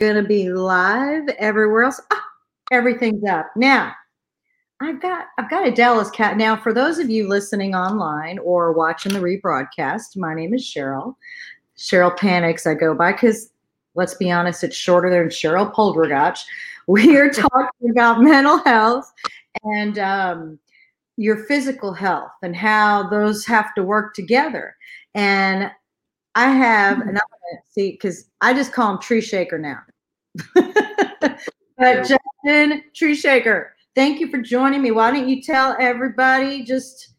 gonna be live everywhere else. Ah, everything's up now. I've got I've got a Dallas cat now. For those of you listening online or watching the rebroadcast, my name is Cheryl. Cheryl panics. I go by because let's be honest, it's shorter than Cheryl Poldergach. We are talking about mental health and um, your physical health and how those have to work together. And I have, and I'm gonna see because I just call him Tree Shaker now. but Justin Tree Shaker, thank you for joining me. Why don't you tell everybody just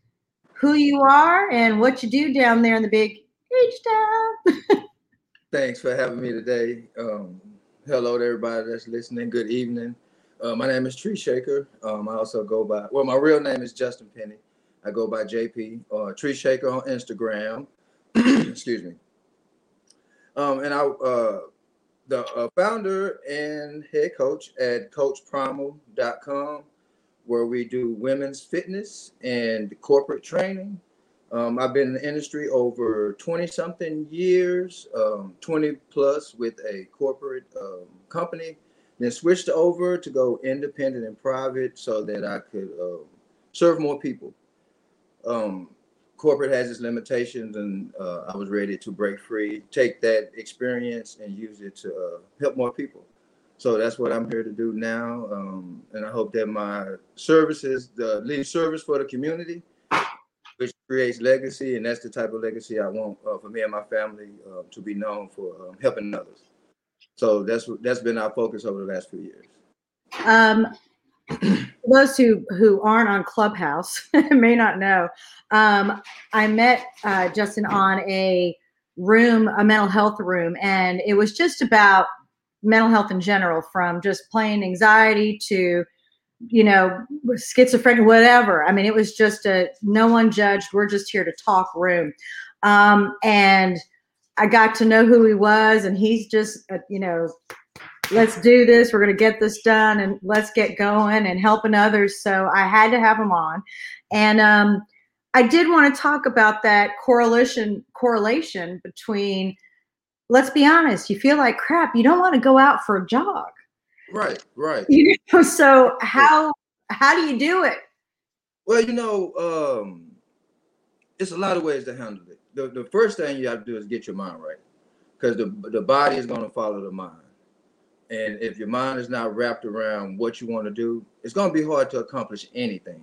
who you are and what you do down there in the big H town? Thanks for having me today. Um, hello to everybody that's listening. Good evening. Uh, my name is Tree Shaker. Um, I also go by, well, my real name is Justin Penny. I go by JP, uh, Tree Shaker on Instagram. Excuse me. Um, and I, uh, the uh, founder and head coach at CoachPrimal.com, where we do women's fitness and corporate training. Um, I've been in the industry over 20 something years, um, 20 plus with a corporate um, company, then switched over to go independent and private so that I could uh, serve more people. Um, corporate has its limitations, and uh, I was ready to break free, take that experience and use it to uh, help more people. So that's what I'm here to do now, um, and I hope that my services, the lead service for the community, which creates legacy, and that's the type of legacy I want uh, for me and my family uh, to be known for um, helping others. So that's that's been our focus over the last few years. Um, those who who aren't on Clubhouse may not know. Um, I met uh, Justin on a room, a mental health room, and it was just about mental health in general, from just plain anxiety to you know, schizophrenia, whatever. I mean, it was just a no one judged. We're just here to talk room. Um, and I got to know who he was, and he's just, uh, you know, let's do this. We're going to get this done and let's get going and helping others. So I had to have him on. And um, I did want to talk about that correlation correlation between let's be honest, you feel like crap, you don't want to go out for a jog. Right, right. You know, so how how do you do it? Well, you know, um, it's a lot of ways to handle it. The, the first thing you have to do is get your mind right, because the the body is going to follow the mind, and if your mind is not wrapped around what you want to do, it's going to be hard to accomplish anything.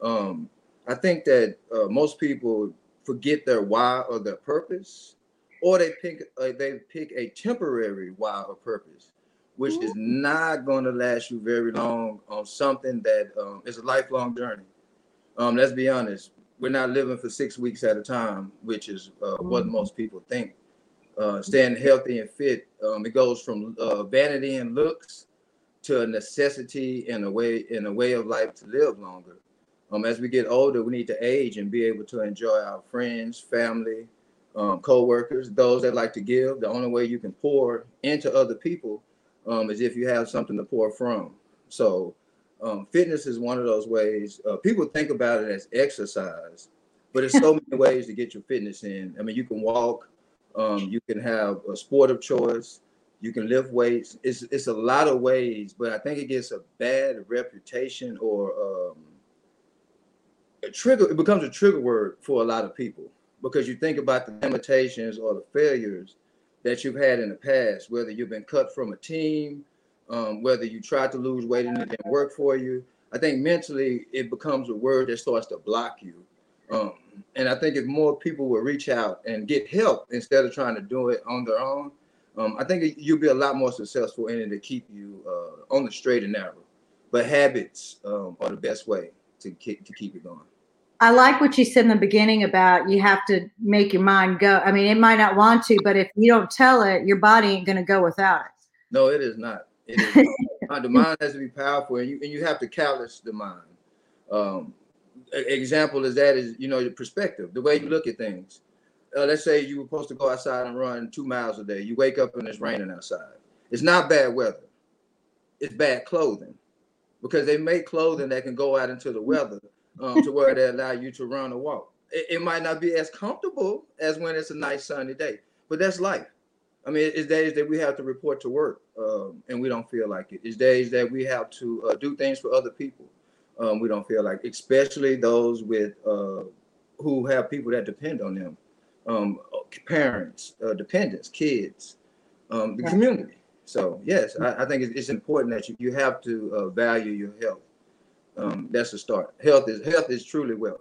Um, I think that uh, most people forget their why or their purpose, or they pick uh, they pick a temporary why or purpose which is not going to last you very long on something that um, is a lifelong journey. Um, let's be honest, we're not living for six weeks at a time, which is uh, what mm-hmm. most people think. Uh, staying healthy and fit, um, it goes from uh, vanity and looks to a necessity and a way in a way of life to live longer. Um, as we get older, we need to age and be able to enjoy our friends, family, um, co-workers, those that like to give. The only way you can pour into other people um, is if you have something to pour from. So um, fitness is one of those ways. Uh, people think about it as exercise, but there's so many ways to get your fitness in. I mean, you can walk, um, you can have a sport of choice, you can lift weights. It's it's a lot of ways, but I think it gets a bad reputation or um, a trigger. It becomes a trigger word for a lot of people because you think about the limitations or the failures that you've had in the past, whether you've been cut from a team, um, whether you tried to lose weight and it didn't work for you. I think mentally it becomes a word that starts to block you. Um, and I think if more people would reach out and get help instead of trying to do it on their own, um, I think you'll be a lot more successful in it to keep you uh, on the straight and narrow. But habits um, are the best way to keep, to keep it going. I like what you said in the beginning about you have to make your mind go. I mean, it might not want to, but if you don't tell it, your body ain't going to go without it. No, it is not. It is not. the mind has to be powerful, and you and you have to callous the mind. Um, example is that is you know your perspective, the way you look at things. Uh, let's say you were supposed to go outside and run two miles a day. You wake up and it's raining outside. It's not bad weather. It's bad clothing because they make clothing that can go out into the weather um, to where they allow you to run or walk. It, it, might not be as comfortable as when it's a nice sunny day, but that's life. I mean, it's days that we have to report to work um, and we don't feel like it. It's days that we have to uh, do things for other people. Um, we don't feel like, especially those with uh, who have people that depend on them, um, parents, uh, dependents, kids, um, the community. So yes, I, I think it's, it's, important that you, you have to uh, value your health. Um, that's the start. Health is health is truly wealth.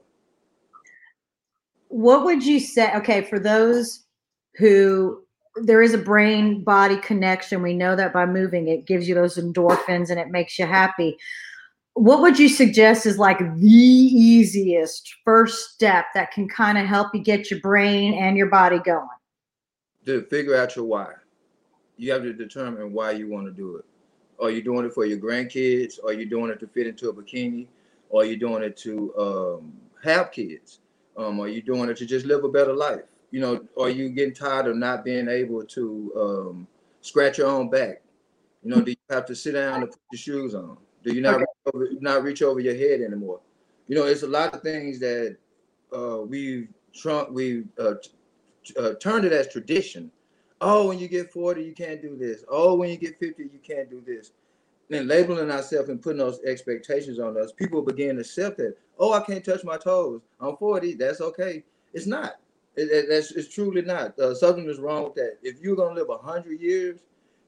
What would you say? Okay, for those who there is a brain body connection. We know that by moving, it gives you those endorphins and it makes you happy. What would you suggest is like the easiest first step that can kind of help you get your brain and your body going? To figure out your why. You have to determine why you want to do it. Are you doing it for your grandkids? Are you doing it to fit into a bikini? Are you doing it to um, have kids? Um, are you doing it to just live a better life? you know, are you getting tired of not being able to um, scratch your own back? You know, do you have to sit down and put your shoes on? Do you not okay. reach over, not reach over your head anymore? You know, it's a lot of things that uh, we've trunk we uh, uh, turned it as tradition. Oh, when you get 40, you can't do this. Oh, when you get 50, you can't do this. And labeling ourselves and putting those expectations on us, people begin to accept that. Oh, I can't touch my toes. I'm 40. That's okay. It's not. It, it, that's it's truly not. Uh, something is wrong with that. If you're gonna live hundred years,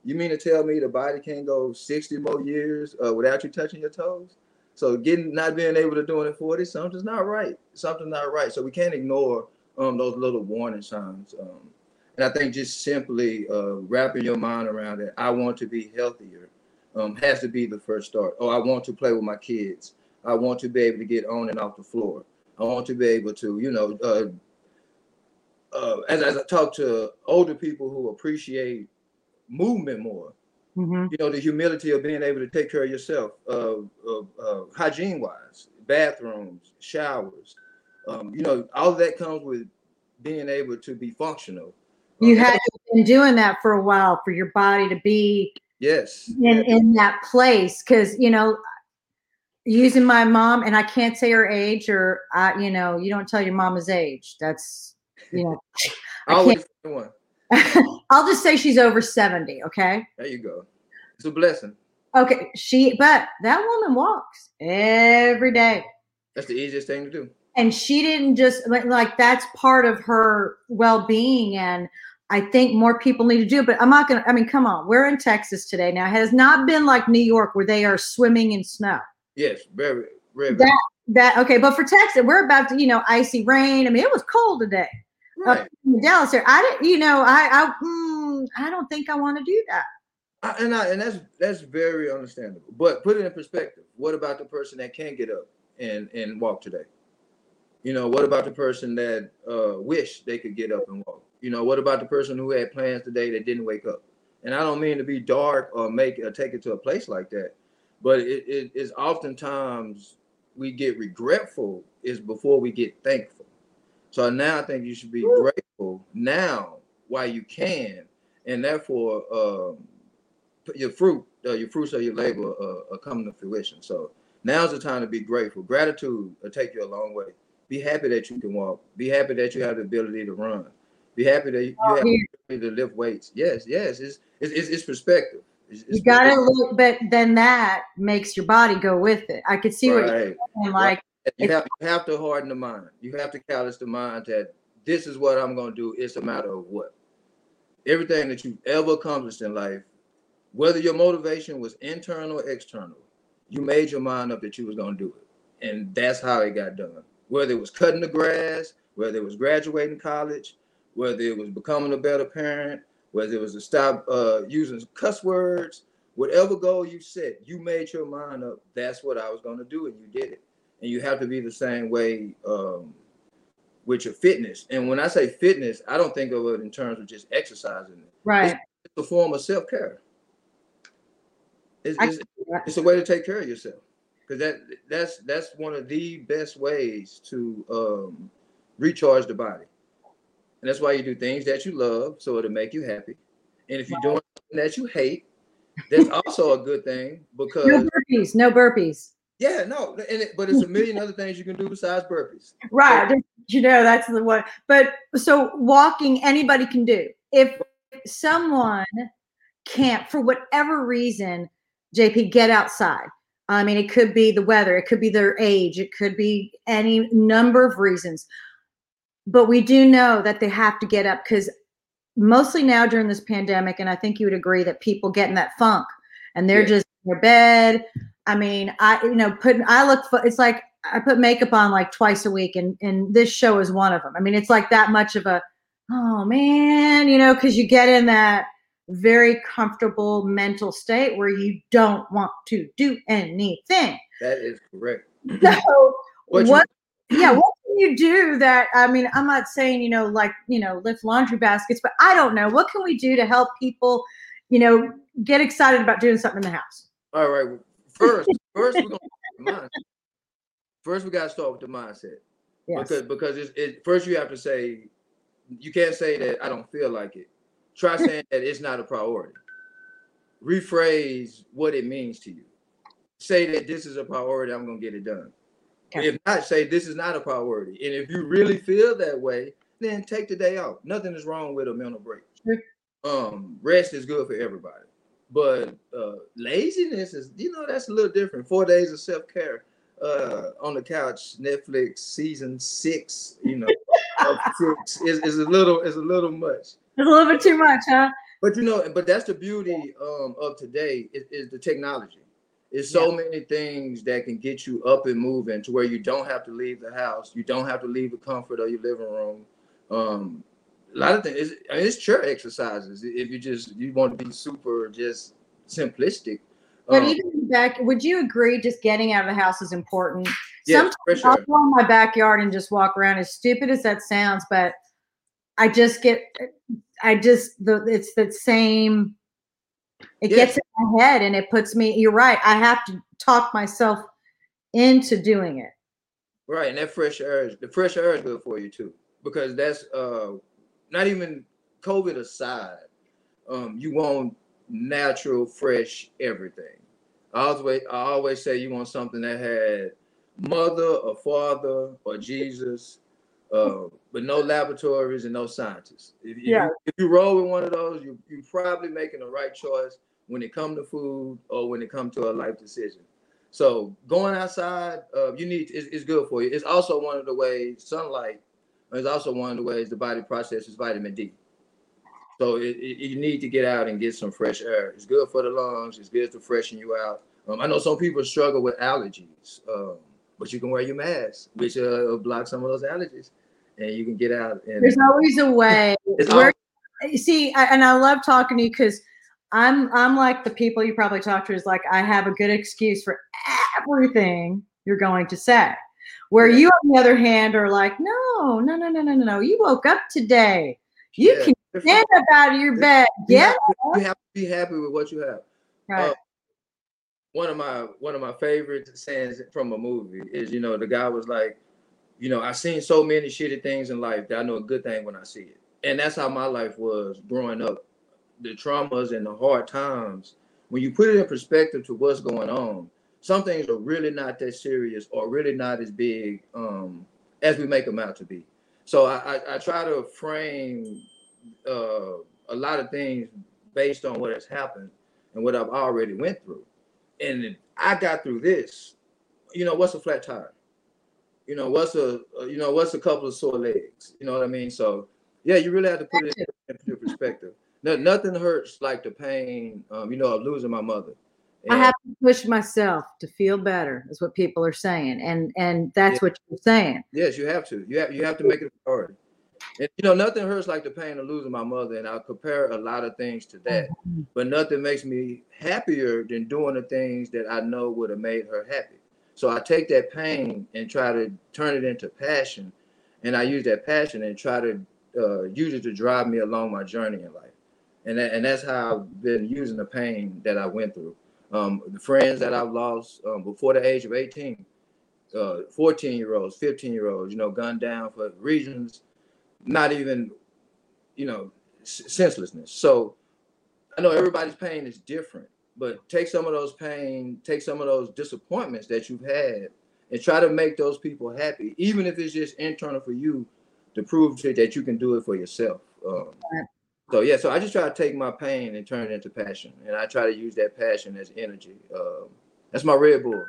you mean to tell me the body can't go sixty more years uh, without you touching your toes? So getting not being able to do it in forty, something's not right. Something's not right. So we can't ignore um, those little warning signs. Um, and I think just simply uh, wrapping your mind around it. I want to be healthier. Um, has to be the first start. Oh, I want to play with my kids. I want to be able to get on and off the floor. I want to be able to, you know, uh, uh, as, as I talk to older people who appreciate movement more, mm-hmm. you know, the humility of being able to take care of yourself, uh, uh, hygiene wise, bathrooms, showers, um, you know, all of that comes with being able to be functional. You um, had been doing that for a while for your body to be yes in, yes. in that place because you know using my mom and I can't say her age or I, you know, you don't tell your mama's age. That's you know, I always one. I'll just say she's over 70. Okay. There you go. It's a blessing. Okay. She, but that woman walks every day. That's the easiest thing to do. And she didn't just like that's part of her well being. And I think more people need to do it. But I'm not going to, I mean, come on. We're in Texas today now. It has not been like New York where they are swimming in snow. Yes. Very, very. That, that, okay. But for Texas, we're about to, you know, icy rain. I mean, it was cold today. Right. Dallas here. I didn't, you know, I, I, mm, I don't think I want to do that. I, and I, and that's that's very understandable. But put it in perspective. What about the person that can't get up and and walk today? You know, what about the person that uh, wish they could get up and walk? You know, what about the person who had plans today that didn't wake up? And I don't mean to be dark or make or take it to a place like that, but it, it is oftentimes we get regretful is before we get thankful. So now I think you should be grateful now while you can, and therefore um, your fruit, uh, your fruits of your labor uh, are coming to fruition. So now's the time to be grateful. Gratitude will take you a long way. Be happy that you can walk. Be happy that you have the ability to run. Be happy that you have the ability to lift weights. Yes, yes, it's it's, it's perspective. It's, it's you got to look, but then that makes your body go with it. I could see right. what you're saying. Like you have, you have to harden the mind. You have to callous the mind that this is what I'm going to do. It's a matter of what. Everything that you've ever accomplished in life, whether your motivation was internal or external, you made your mind up that you was going to do it. And that's how it got done. Whether it was cutting the grass, whether it was graduating college, whether it was becoming a better parent, whether it was to stop uh, using cuss words, whatever goal you set, you made your mind up. That's what I was going to do, and you did it and you have to be the same way um, with your fitness. And when I say fitness, I don't think of it in terms of just exercising. Right. It's, it's a form of self care. It's, it's, it's, a way to take care of yourself because that that's that's one of the best ways to um, recharge the body. And that's why you do things that you love, so it'll make you happy. And if you're doing something that you hate, that's also a good thing because no burpees, no burpees. Yeah, no, and it, but it's a million other things you can do besides burpees. Right. So, you know, that's the one. But so walking, anybody can do. If someone can't, for whatever reason, JP, get outside. I mean, it could be the weather, it could be their age, it could be any number of reasons. But we do know that they have to get up because mostly now during this pandemic, and I think you would agree that people get in that funk and they're yeah. just in their bed. I mean, I you know, putting I look for it's like I put makeup on like twice a week, and and this show is one of them. I mean, it's like that much of a oh man, you know, because you get in that very comfortable mental state where you don't want to do anything. That is correct. So what, what you- yeah, what can you do that I mean, I'm not saying, you know, like, you know, lift laundry baskets, but I don't know. What can we do to help people, you know, get excited about doing something in the house? All right. First, first we're gonna first we gotta start with the mindset. Yes. Because because it's it, first you have to say you can't say that I don't feel like it Try saying that it's not a priority. Rephrase what it means to you. Say that this is a priority, I'm going to get it done. Okay. If not, say this is not a priority. And if you really feel that way, then take the day off. Nothing is wrong with a mental break. Um, rest is good for everybody. But uh, laziness is, you know, that's a little different. Four days of self care uh, on the couch, Netflix season six, you know, six is, is a little is a little much. It's a little bit too much, huh? But you know, but that's the beauty um, of today is, is, the technology. It's so yeah. many things that can get you up and moving to where you don't have to leave the house. You don't have to leave the comfort of your living room. Um, a lot of things. It's, I mean, it's chair exercises. If you just you want to be super just simplistic. But um, even back, would you agree? Just getting out of the house is important. Yeah, Sometimes sure. I'll go in my backyard and just walk around. As stupid as that sounds, but I just get I just the it's the same. It gets in my head and it puts me. You're right. I have to talk myself into doing it. Right, and that fresh air, the fresh air is good for you too, because that's uh not even COVID aside. Um, you want natural, fresh everything. I always I always say you want something that had mother or father or Jesus uh, but no laboratories and no scientists. If, yeah. you, if you roll with one of those, you, you're probably making the right choice when it comes to food or when it comes to a life decision. So going outside, uh, you need is, is good for you. It's also one of the ways sunlight is also one of the ways the body processes vitamin D. So it, it, you need to get out and get some fresh air. It's good for the lungs. It's good to freshen you out. Um, I know some people struggle with allergies, um, but you can wear your mask, which uh, block some of those allergies and you can get out. And there's always a way. Where, see, I, and I love talking to you because I'm I'm like the people you probably talk to is like I have a good excuse for everything you're going to say. Where you, on the other hand, are like, no, no, no, no, no, no, no. You woke up today. You yeah, can stand up out of your bed. Yeah, you have to be happy with what you have. Right. Uh, one of my one of my favorite sayings from a movie is, you know, the guy was like, you know, I've seen so many shitty things in life that I know a good thing when I see it. And that's how my life was growing up. The traumas and the hard times, when you put it in perspective to what's going on, some things are really not that serious or really not as big um, as we make them out to be. So I, I, I try to frame uh, a lot of things based on what has happened and what I've already went through. And I got through this. You know, what's a flat tire? you know, what's a, you know, what's a couple of sore legs? You know what I mean? So yeah, you really have to put it in perspective. No, nothing hurts like the pain, um, you know, of losing my mother. And I have to push myself to feel better, is what people are saying, and and that's yeah. what you're saying. Yes, you have to. You have you have to make it a priority. And you know, nothing hurts like the pain of losing my mother, and I compare a lot of things to that. Mm-hmm. But nothing makes me happier than doing the things that I know would have made her happy. So I take that pain and try to turn it into passion, and I use that passion and try to uh, use it to drive me along my journey in life. And that, and that's how I've been using the pain that I went through. Um, the friends that I've lost um, before the age of 18, uh, 14 year olds, 15 year olds, you know, gunned down for reasons not even, you know, senselessness. So I know everybody's pain is different but take some of those pain, take some of those disappointments that you've had, and try to make those people happy, even if it's just internal for you to prove to that you can do it for yourself. Um, So yeah, so I just try to take my pain and turn it into passion, and I try to use that passion as energy. Um, that's my Red Bull.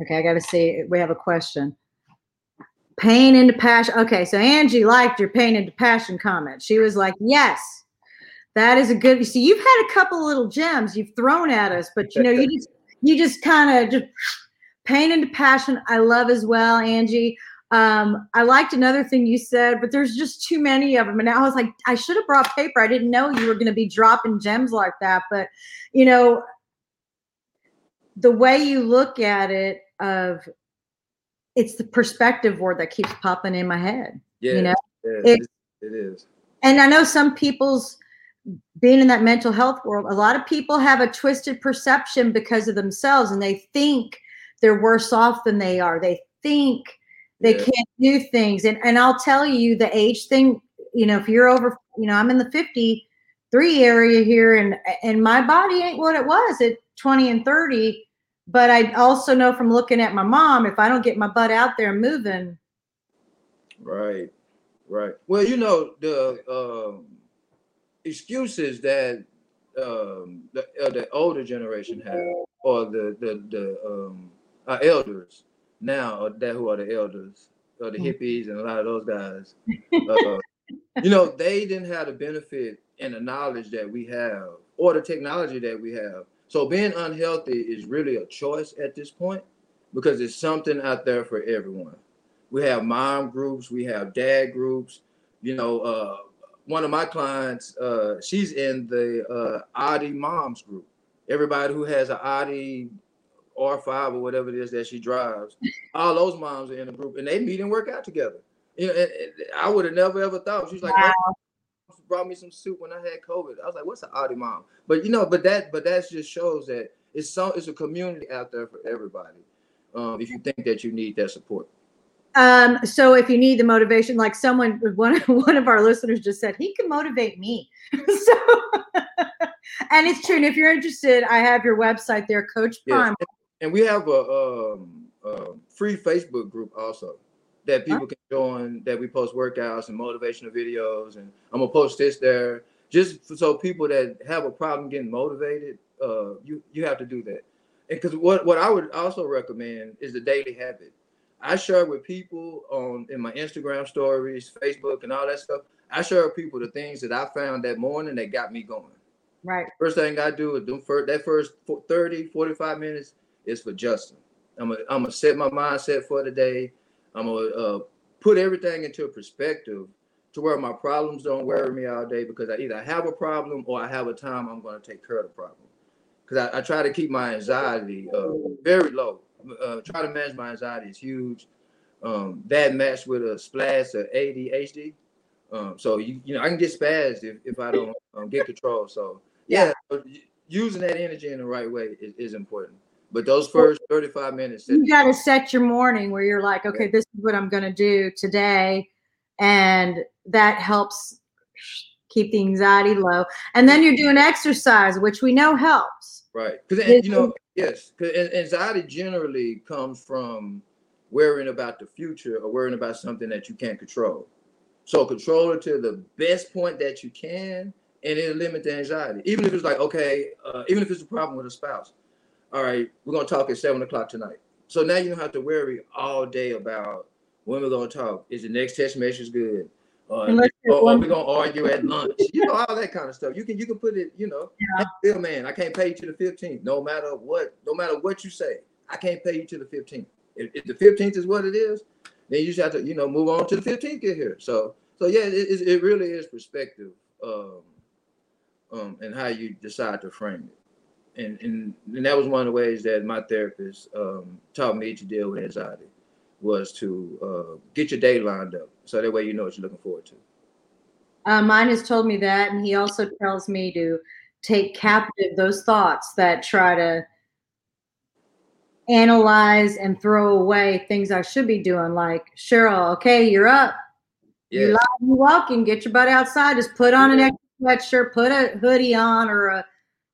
Okay, I got to see. We have a question. Pain into passion. Okay, so Angie liked your pain into passion comment. She was like, "Yes, that is a good." You see, you've had a couple little gems you've thrown at us, but you know, you just you just kind of just pain into passion. I love as well, Angie. Um, I liked another thing you said, but there's just too many of them. And I was like, I should have brought paper. I didn't know you were going to be dropping gems like that. But, you know, the way you look at it, of it's the perspective word that keeps popping in my head. Yeah, you know, it, it is. And I know some people's being in that mental health world, a lot of people have a twisted perception because of themselves and they think they're worse off than they are. They think they yeah. can't do things. And and I'll tell you the age thing, you know, if you're over, you know, I'm in the 53 area here and and my body ain't what it was at 20 and 30. But I also know from looking at my mom, if I don't get my butt out there moving. Right. Right. Well, you know, the um, excuses that um, the, uh, the older generation have, or the the the um, our elders now that who are the elders or the hmm. hippies and a lot of those guys, uh, you know, they didn't have the benefit and the knowledge that we have or the technology that we have. So being unhealthy is really a choice at this point because it's something out there for everyone. We have mom groups, we have dad groups. You know, uh, one of my clients, uh, she's in the uh, Audi moms group. Everybody who has an Audi R5 or whatever it is that she drives, all those moms are in the group and they meet and work out together. You know, and, and I would have never ever thought. She's like, wow. brought me some soup when I had COVID. I was like, what's an Audi mom? But you know, but that but that just shows that it's so it's a community out there for everybody. Um, if you think that you need that support. Um, so if you need the motivation, like someone one one of our listeners just said, he can motivate me. so and it's true. And if you're interested, I have your website there, Coach Prime. Yes and we have a, um, a free Facebook group also that people can join. That we post workouts and motivational videos, and I'm gonna post this there just so people that have a problem getting motivated. Uh, you you have to do that, and because what what I would also recommend is the daily habit. I share with people on in my Instagram stories, Facebook, and all that stuff. I share with people the things that I found that morning that got me going. Right. First thing I do is do first, that first 30, 45 minutes is for Justin. I'm gonna I'm gonna set my mindset for today. I'm gonna uh, put everything into a perspective to where my problems don't worry me all day because I either have a problem or I have a time I'm going to take care of the problem. Because I, I, try to keep my anxiety uh, very low. Uh, try to manage my anxiety is huge. Um, that matched with a splash of ADHD. Um, so you you know I can get spazzed if, if I don't um, get control. So yeah, using that energy in the right way is, is important. But those first 35 minutes, you got to set your morning where you're like, okay, this is what I'm going to do today. And that helps keep the anxiety low. And then you're doing exercise, which we know helps. Right. Because, you know, yes, because anxiety generally comes from worrying about the future or worrying about something that you can't control. So control it to the best point that you can, and it'll limit the anxiety. Even if it's like, okay, uh, even if it's a problem with a spouse, all right, we're gonna talk at seven o'clock tonight. So now you don't have to worry all day about when we're gonna talk. Is the next text message good? Uh, or, or we're gonna argue at lunch. You know, all that kind of stuff. You can you can put it, you know, yeah. Bill man, I can't pay you to the 15th. No matter what, no matter what you say, I can't pay you to the 15th. If, if the 15th is what it is, then you just have to, you know, move on to the 15th get here. So so yeah, it, it really is perspective um, um, and how you decide to frame it and, and and that was one of the ways that my therapist um, taught me to deal with anxiety was to uh, get your day lined up so that way you know what you're looking forward to. Uh, mine has told me that, and he also tells me to take captive those thoughts that try to analyze and throw away things I should be doing. Like Cheryl, okay, you're up. Yes. You're live, you walking. Get your butt outside. Just put on an extra sweatshirt, put a hoodie on, or a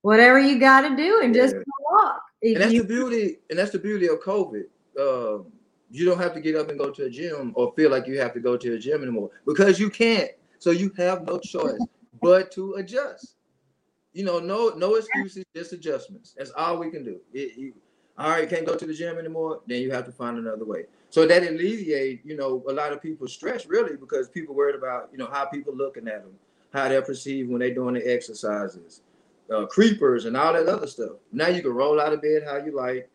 whatever you got to do and yeah. just walk. If and that's you, the beauty, and that's the beauty of COVID. Uh, you don't have to get up and go to a gym or feel like you have to go to a gym anymore because you can't. So you have no choice but to adjust. You know, no no excuses, just adjustments. That's all we can do. It, you, all right, can't go to the gym anymore, then you have to find another way. So that alleviate, you know, a lot of people's stress really because people worried about, you know, how people looking at them, how they're perceived when they're doing the exercises, uh, creepers and all that other stuff. Now you can roll out of bed how you like,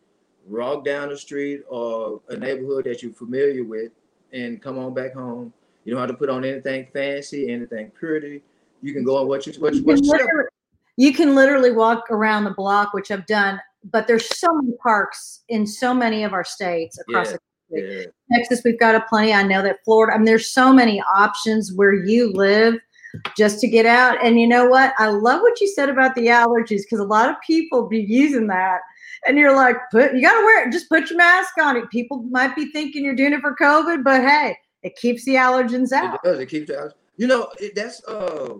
walk down the street or a neighborhood that you're familiar with, and come on back home. You don't have to put on anything fancy, anything pretty. You can go on what you what, You what can, you literally, you can literally walk around the block, which I've done, but there's so many parks in so many of our states across Yeah. the country. yeah. Texas, we've got a plenty. I know that Florida, I mean, there's so many options where you live just to get out. And you know what? I love what you said about the allergies because a lot of people be using that. And you're like, put you gotta wear it, just put your mask on it. People might be thinking you're doing it for COVID, but hey, it keeps the allergens out. It does. It keeps the. You know, it, that's uh,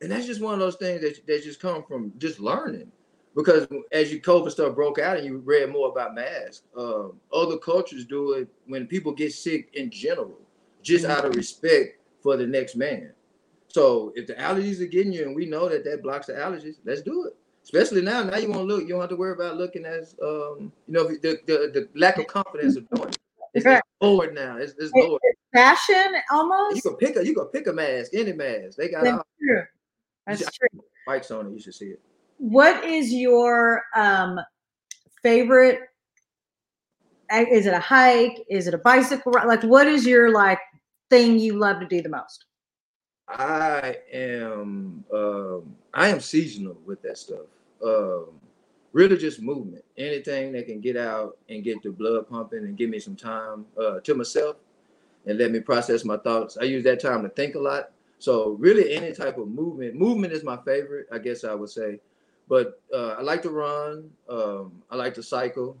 and that's just one of those things that that just come from just learning. Because as you COVID stuff broke out and you read more about masks, um, other cultures do it when people get sick in general, just out of respect for the next man. So if the allergies are getting you, and we know that that blocks the allergies, let's do it. Especially now, now you won't look, you don't have to worry about looking as, um, you know, the, the, the lack of confidence of doing it. It's, Right. it's lowered now. It's, it's lowered. Fashion almost. You can pick a you can pick a mask, any mask. They got That's all true. That's should- true. spikes on it. You should see it. What is your um, favorite? Is it a hike? Is it a bicycle ride? Like, what is your like thing you love to do the most? I am um I am seasonal with that stuff. Um really just movement. Anything that can get out and get the blood pumping and give me some time uh to myself and let me process my thoughts. I use that time to think a lot. So really any type of movement. Movement is my favorite, I guess I would say. But uh, I like to run. Um, I like to cycle.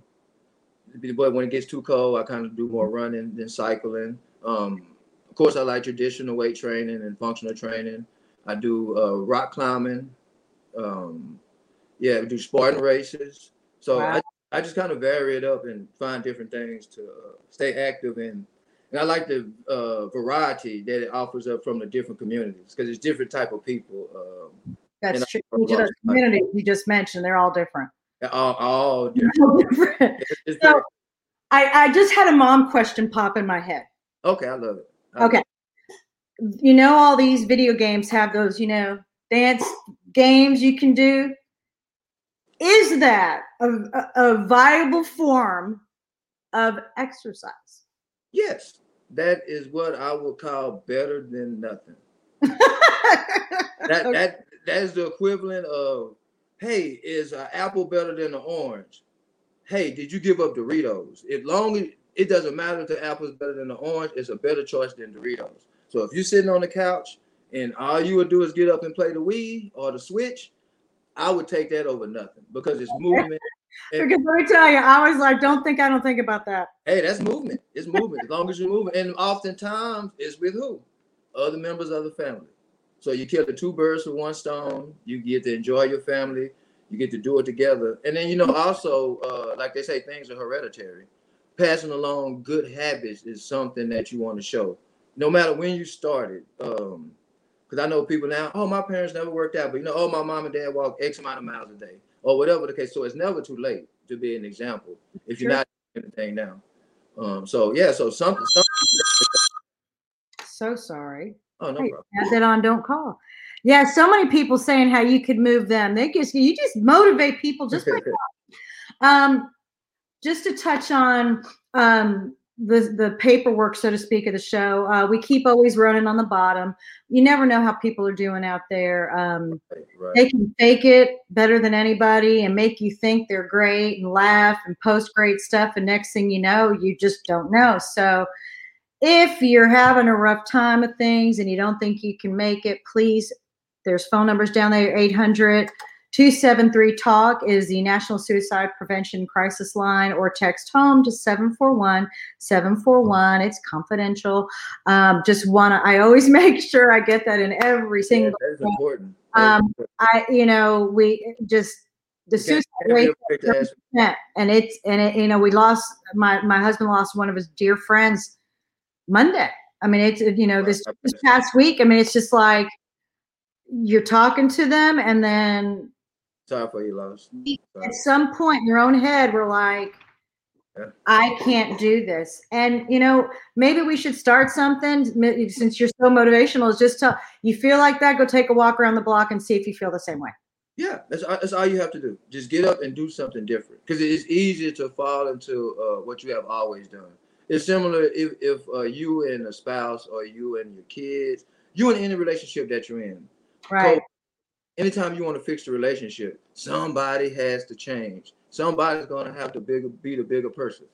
But when it gets too cold, I kind of do more running than cycling. Um, course, I like traditional weight training and functional training. I do uh, rock climbing. Um, yeah, we do Spartan races. So Wow. I, I just kind of vary it up and find different things to uh, stay active in. And I like the uh, variety that it offers up from the different communities because it's different type of people. Um, That's true. Each of those communities you just mentioned, they're all different. all, all different. All different. So- I, I just had a mom question pop in my head. okay, I love it. Love Okay. You know, all these video games have those, you know, dance games you can do. Is that a, a, a viable form of exercise? Yes, that is what I would call better than nothing. That Okay. that that is the equivalent of, hey, is an apple better than an orange? Hey, did you give up Doritos? As long as it doesn't matter if the apple is better than the orange, it's a better choice than Doritos. So if you're sitting on the couch and all you would do is get up and play the Wii or the Switch, I would take that over nothing because it's movement. because let me tell you, I was like, don't think I don't think about that. Hey, that's movement. It's movement. As long as you're moving, and oftentimes it's with who? Other members of the family. So you kill the two birds with one stone. You get to enjoy your family. You get to do it together, and then you know also, uh, like they say, things are hereditary. Passing along good habits is something that you want to show, no matter when you started. Um, because I know people now, oh, my parents never worked out, but you know, oh, my mom and dad walk X amount of miles a day, or whatever the case. So it's never too late to be an example if you're not doing anything now. Um, so yeah, so something, something So sorry. oh no Hey, problem. add that on don't call yeah so many people saying how you could move them they just you just motivate people just by um just to touch on um the the paperwork so to speak of the show. Uh, we keep always running on the bottom. You never know how people are doing out there. Um right. they can fake it better than anybody and make you think they're great and laugh and post great stuff and next thing you know you just don't know. So if you're having a rough time of things and you don't think you can make it please there's phone numbers down there 800 273 talk is the national suicide prevention crisis line or text home to 741 741 it's confidential um, just want to i always make sure i get that in every Yeah, single that is important. Um. I, you know, we just the suicide rate, afraid to ask- yeah, and it's and it, you know, we lost my my husband lost one of his dear friends Monday. I mean, it's you know this this past week. I mean, it's just like you're talking to them and then Sorry for you, loss. at some point in your own head we're like Yeah. i can't do this and you know maybe we should start something since you're so motivational is just tell you feel like that go take a walk around the block and see if you feel the same way Yeah, that's that's all you have to do. Just get up and do something different because it's easier to fall into uh, what you have always done. It's similar if if uh, you and a spouse or you and your kids, you in any relationship that you're in. right Anytime you want to fix the relationship, somebody has to change. Somebody's gonna have to bigger be the bigger person.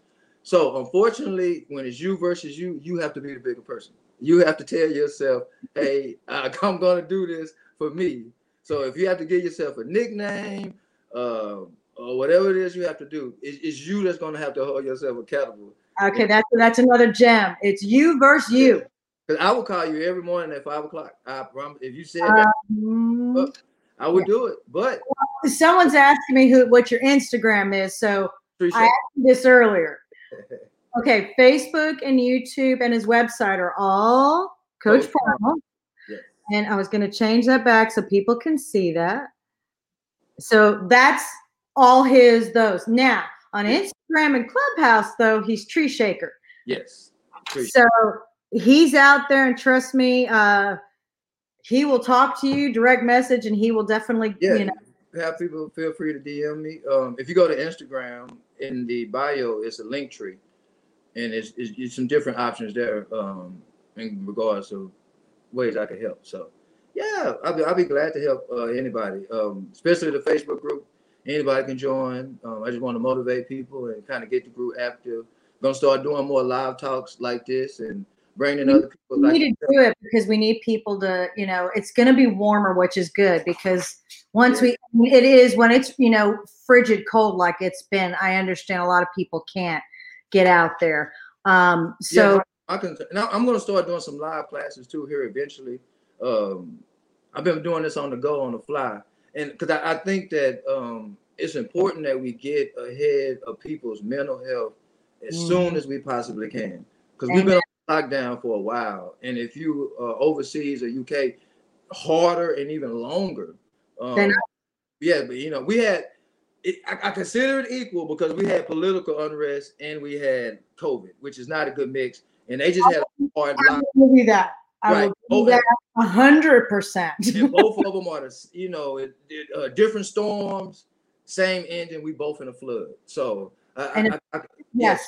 So unfortunately, when it's you versus you, you have to be the bigger person. You have to tell yourself, "Hey, I'm gonna do this for me." So if you have to give yourself a nickname, uh, or whatever it is you have to do, it's, it's you that's gonna have to hold yourself accountable. okay that's that's another gem it's you versus you Because I will call you every morning at five o'clock. I promise. If you said that, Mm, I would do it. But someone's asking me who what your instagram is so. I asked you this earlier Okay, Facebook and YouTube and his website are all Coach Coach. Yes. And I was going to change that back so people can see that. So that's all his those. Now on Instagram and Clubhouse, though, he's Tree Shaker. yes. Appreciate. So he's out there, and trust me, uh, he will talk to you, direct message, and he will definitely, Yeah. you know, have people feel free to DM me. Um, if you go to Instagram in the bio, it's a Linktree, and it's, it's, it's some different options there um, in regards to ways I can help. So, yeah, I'll be, I'll be glad to help uh, anybody, um, especially the Facebook group. Anybody can join. Um, I just want to motivate people and kind of get the group active. Gonna start doing more live talks like this and bringing other people. we Like need to do it because we need people to you know it's going to be warmer which is good because once we it is when it's you know frigid cold like it's been i understand a lot of people can't get out there um so yeah, I can. Now I'm going to start doing some live classes too here eventually. Um, I've been doing this on the go, on the fly, and because I, I think that um, it's important that we get ahead of people's mental health as Mhm. soon as we possibly can, because we've been lockdown for a while, and if you uh, overseas or UK, harder and even longer. Um, yeah, but you know we had it, I, I consider it equal because we had political unrest and we had COVID, which is not a good mix. And they just had a hard i line. will give you that i Right. will that a hundred percent And both of them are, the, you know, it, it, uh, different storms, same engine. We both in a flood. So, I, And I, I, yes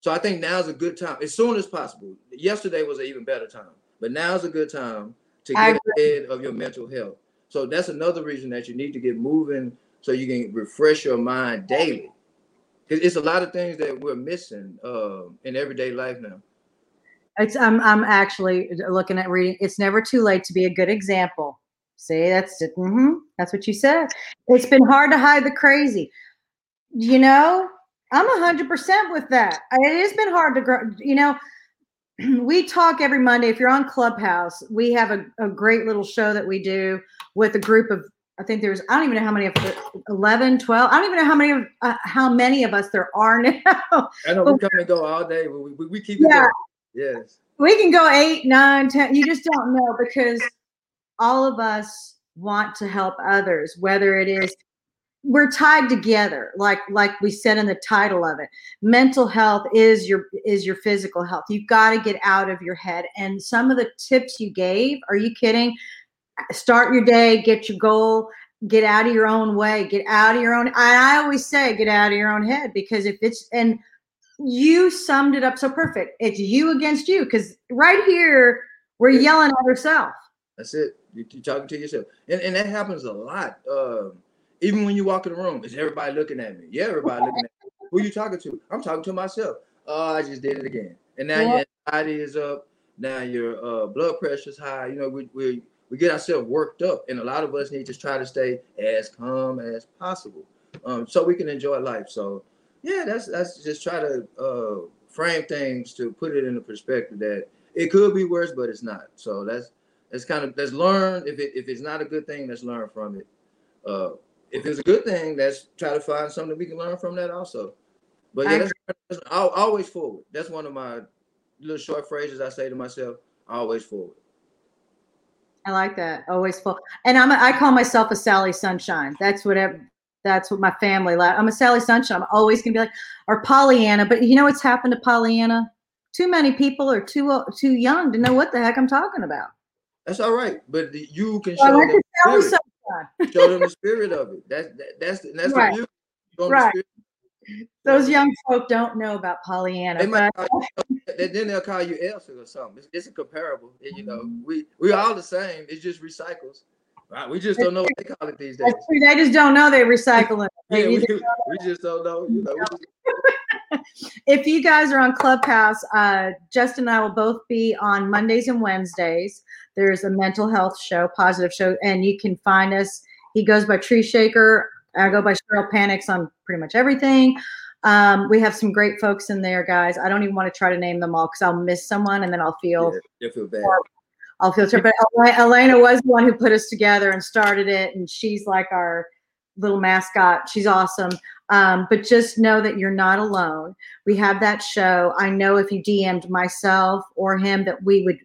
So I think now's a good time, as soon as possible. Yesterday was an even better time, but now's a good time to get ahead of your mental health. So that's another reason that you need to get moving so you can refresh your mind daily. Because it's a lot of things that we're missing uh, in everyday life now. it's i'm i'm actually looking at reading it's never too late to be a good example see that's it hmm that's what you said it's been hard to hide the crazy you know i'm a hundred percent with that it has been hard to grow you know we talk every monday if you're on clubhouse we have a, a great little show that we do with a group of i think there's i don't even know how many of 11 12 i don't even know how many of uh, how many of us there are now I know we come and go all day, but we, we, we keep Yeah. going. Yes. we can go eight, nine, ten. You just don't know because all of us want to help others, whether it is we're tied together, like like we said in the title of it. Mental health is your is your physical health. You've got to get out of your head. And some of the tips you gave, are you kidding? Start your day, get your goal, get out of your own way, get out of your own. I, I always say, get out of your own head because if it's and you summed it up so perfect. It's you against you because right here we're yelling at ourselves. That's it. You, you're talking to yourself, and, and that happens a lot. Um, even when you walk in the room, is everybody looking at me? Yeah, everybody looking at me. Who are you talking to? I'm talking to myself. Oh, I just did it again. And now Yeah. your anxiety is up. Now your uh, blood pressure is high. You know, we, we we get ourselves worked up, and a lot of us need to try to stay as calm as possible, um, so we can enjoy life. So, yeah, that's that's just try to uh, frame things to put it in a perspective that it could be worse, but it's not. So that's let's kind of let's learn if it if it's not a good thing let's learn from it uh if it's a good thing let's try to find something we can learn from that also but yeah that's, that's always forward that's one of my little short phrases i say to myself always forward I like that. Always forward. And I'm a, I call myself a Sally Sunshine. That's whatever. That's what my family like. I'm a Sally Sunshine. I'm always gonna be like, or Pollyanna. But you know what's happened to Pollyanna? Too many people are too uh, too young to know what the heck I'm talking about. That's all right, but you can show went them, to Sally spirit, Sunshine. show them the spirit of it. That's that, that's that's Right. the beauty. The Right. spirit. Those young folk don't know about Pollyanna. They might you, then they'll call you Elsa or something. It's, it's comparable. You know, we we all the same. It's just recycles. Right? We just don't know what they call it these days. They just don't know they recycle it. Yeah, we, we just don't know. You know, if you guys are on Clubhouse, uh, Justin and I will both be on Mondays and Wednesdays. There's a mental health show, positive show, and you can find us. He goes by Tree Shaker. I go by Cheryl Panics on pretty much everything. Um, we have some great folks in there, guys. I don't even want to try to name them all because I'll miss someone and then I'll feel yeah, feel bad. I'll feel terrible. But Elena was the one who put us together and started it, and she's like our little mascot. She's awesome. Um, but just know that you're not alone. We have that show. I know if you DM'd myself or him that we would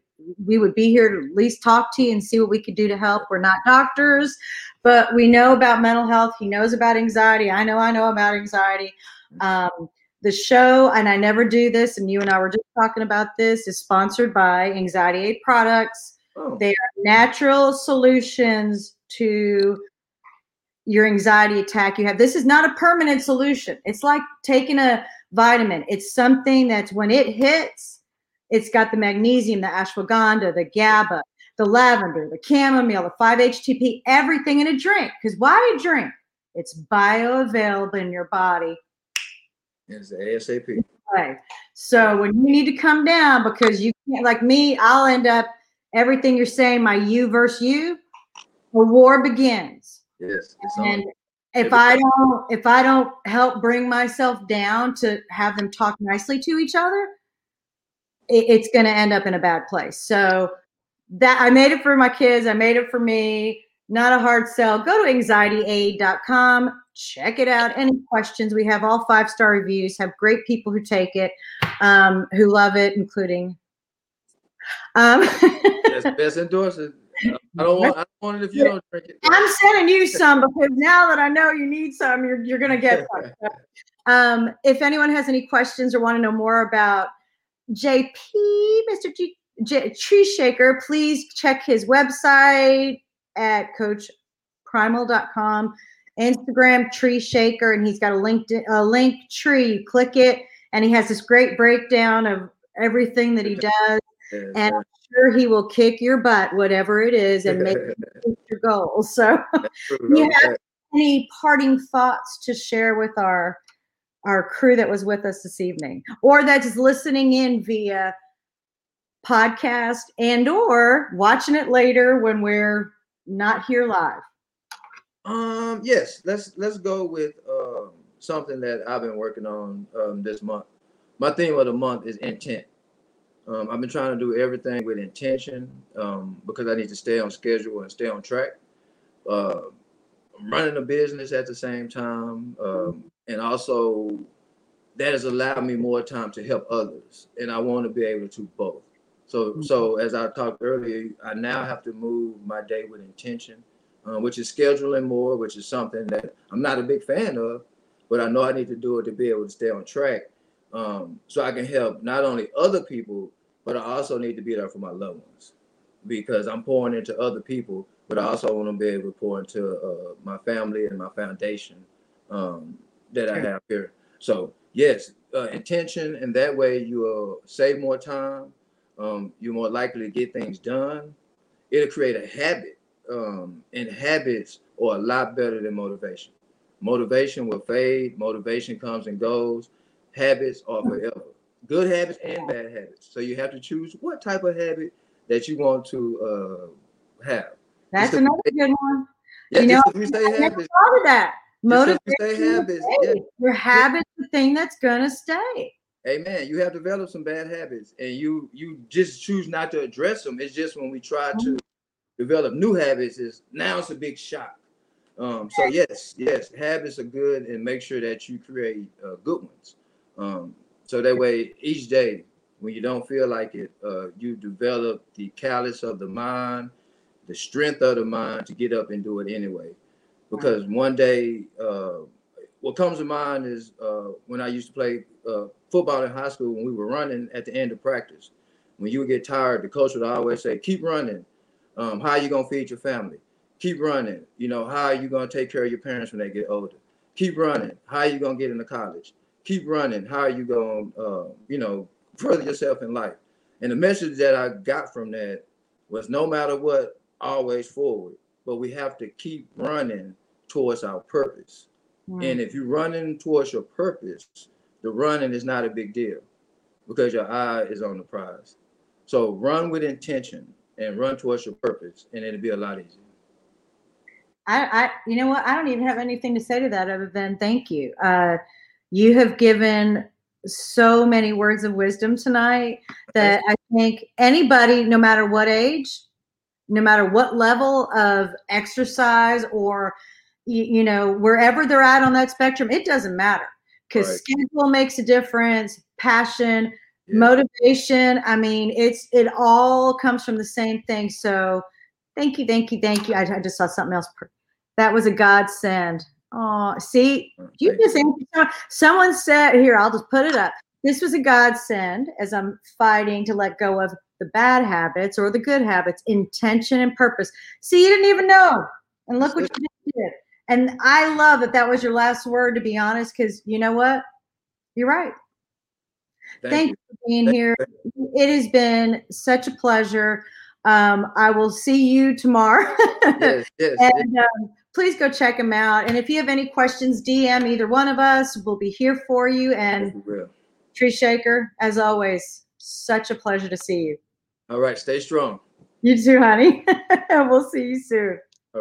we would be here to at least talk to you and see what we could do to help. We're not doctors, but we know about mental health. He knows about anxiety. I know I know about anxiety. Um, the show, and I never do this, and you and I were just talking about this, is sponsored by Anxiety Aid Products. Oh, They are natural solutions to your anxiety attack you have. This is not a permanent solution. It's like taking a vitamin. It's something that's when it hits, it's got the magnesium, the ashwagandha, the GABA, the lavender, the chamomile, the 5-HTP, everything in a drink. Because why a drink? It's bioavailable in your body it's the ASAP. way. So when you need to come down because you can't, like me, I'll end up everything you're saying, my you versus you, a war begins. Yes. And if I don't, if I don't help bring myself down to have them talk nicely to each other, it, it's going to end up in a bad place. So that I made it for my kids. I made it for me. Not a hard sell. Go to anxietyaid.com. Check it out. Any questions? We have all five star reviews. Have great people who take it, um, who love it, including. Um, Best, best endorser. I don't want. I don't want it if you don't drink it. I'm sending you some because now that I know you need some, you're you're gonna get some. Um, if anyone has any questions or want to know more about JP, Mr. G, J, Tree Shaker, please check his website at coachprimal.com, Instagram Tree Shaker, and he's got a link a Linktree. Click it, and he has this great breakdown of everything that he does. And I'm sure he will kick your butt, whatever it is, and make you your goals. So You have- any parting thoughts to share with our our crew that was with us this evening or that's listening in via podcast and or watching it later when we're not here live Um, yes, let's let's go with um something that I've been working on um this month. My theme of the month is intent. Um, I've been trying to do everything with intention um, because I need to stay on schedule and stay on track. Uh, I'm running a business at the same time, um, and also that has allowed me more time to help others, and I want to be able to both. So, so as I talked earlier, I now have to move my day with intention uh, which is scheduling more, which is something that I'm not a big fan of, but I know I need to do it to be able to stay on track. Um, so I can help not only other people, but I also need to be there for my loved ones because I'm pouring into other people, but I also want to be able to pour into uh, my family and my foundation um, that I have here. So yes, uh, intention, and that way you will save more time. Um, you're more likely to get things done. It'll create a habit um, and habits are a lot better than motivation. Motivation will fade. Motivation comes and goes. Habits are forever. Good habits and bad habits. So you have to choose what type of habit that you want to uh, have. that's Just another good one Yeah, You know, you I say never habits, thought of that you motivation say habits, yeah. your habit's the thing that's gonna stay Amen. You have developed some bad habits, and you you just choose not to address them. It's just when we try to develop new habits, is now it's a big shock. Um, so yes, yes, habits are good, and make sure that you create uh, good ones. Um, so that way, each day when you don't feel like it, uh, you develop the callus of the mind. the strength of the mind to get up and do it anyway. Because one day, uh, what comes to mind is uh, when I used to play uh, football in high school, when we were running at the end of practice. When you would get tired, the coach would always say, "Keep running. Um, how are you gonna feed your family? Keep running. You know, how are you gonna take care of your parents when they get older? Keep running. How are you gonna get into college? Keep running. How are you gonna, uh, you know, further yourself in life?" And the message that I got from that was, no matter what, always forward. But we have to keep running towards our purpose. And if you're running towards your purpose, the running is not a big deal because your eye is on the prize. So run with intention and run towards your purpose, and it'll be a lot easier. I, I you know what? I don't even have anything to say to that other than thank you. Uh, you have given so many words of wisdom tonight that I think anybody, no matter what age, no matter what level of exercise or you, know wherever they're at on that spectrum, it doesn't matter because right. schedule makes a difference, passion, yeah. motivation. I mean, it's it all comes from the same thing. So, thank you, thank you, thank you. I, I just saw something else. That was a godsend. Oh, see, you just someone said here. I'll just put it up. This was a godsend as I'm fighting to let go of the bad habits or the good habits, intention and purpose. See, you didn't even know, and look what you did. And I love that that was your last word, to be honest, because you know what? You're right. Thank, Thank you. for being Thank here. You. It has been such a pleasure. Um, I will see you tomorrow. yes, yes, and yes. Um, please go check them out. And if you have any questions, DM either one of us. We'll be here for you. And Tree Shaker, as always, such a pleasure to see you. All right. Stay strong. You too, honey. And we'll see you soon.